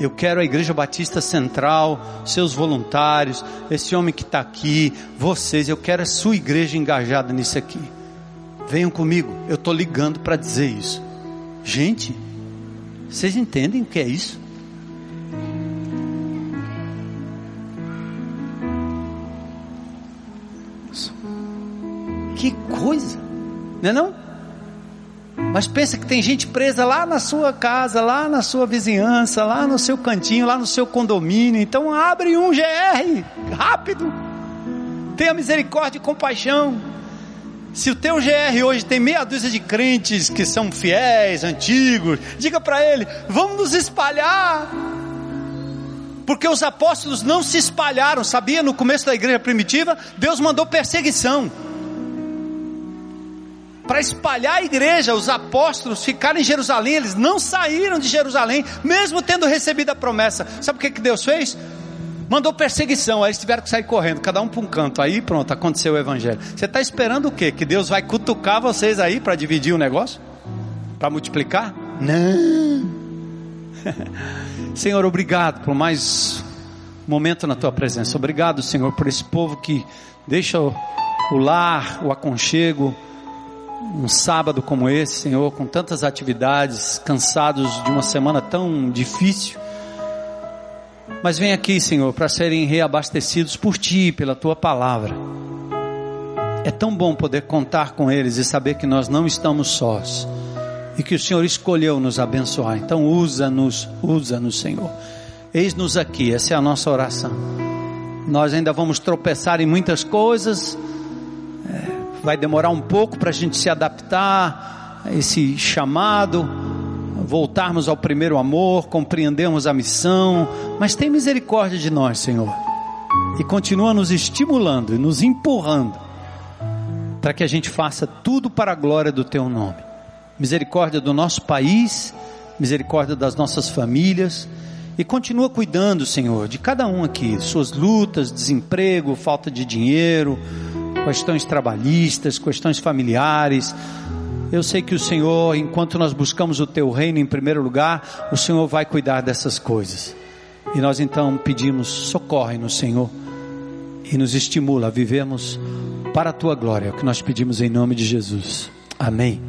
Eu quero a Igreja Batista Central, seus voluntários, esse homem que está aqui, vocês, eu quero a sua igreja engajada nisso aqui. Venham comigo, eu estou ligando para dizer isso. Gente, vocês entendem o que é isso? Que coisa, não é não? Mas pensa que tem gente presa lá na sua casa, lá na sua vizinhança, lá no seu cantinho, lá no seu condomínio. Então abre um GR, rápido. Tenha misericórdia e compaixão. Se o teu GR hoje tem meia dúzia de crentes que são fiéis, antigos, diga para ele: vamos nos espalhar. Porque os apóstolos não se espalharam, sabia? No começo da igreja primitiva, Deus mandou perseguição. Para espalhar a igreja, os apóstolos ficaram em Jerusalém, eles não saíram de Jerusalém, mesmo tendo recebido a promessa. Sabe o que, que Deus fez? Mandou perseguição, aí eles tiveram que sair correndo, cada um para um canto. Aí pronto, aconteceu o evangelho. Você está esperando o quê? Que Deus vai cutucar vocês aí para dividir o negócio? Para multiplicar? Não. Senhor, obrigado por mais um momento na tua presença. Obrigado, Senhor, por esse povo que deixa o, o lar, o aconchego, um sábado como esse, Senhor, com tantas atividades, cansados de uma semana tão difícil. Mas vem aqui, Senhor, para serem reabastecidos por Ti, pela Tua palavra. É tão bom poder contar com eles e saber que nós não estamos sós e que o Senhor escolheu nos abençoar. Então, usa-nos, usa-nos, Senhor. Eis-nos aqui, essa é a nossa oração. Nós ainda vamos tropeçar em muitas coisas, é, vai demorar um pouco para a gente se adaptar a esse chamado, voltarmos ao primeiro amor, compreendermos a missão, mas tem misericórdia de nós, Senhor, e continua nos estimulando e nos empurrando para que a gente faça tudo para a glória do Teu nome. Misericórdia do nosso país, misericórdia das nossas famílias e continua cuidando, Senhor, de cada um aqui, suas lutas, desemprego, falta de dinheiro, questões trabalhistas, questões familiares. Eu sei que o Senhor, enquanto nós buscamos o teu reino em primeiro lugar, o Senhor vai cuidar dessas coisas. E nós então pedimos, socorre no Senhor e nos estimula a vivermos para a tua glória, é o que nós pedimos em nome de Jesus. Amém.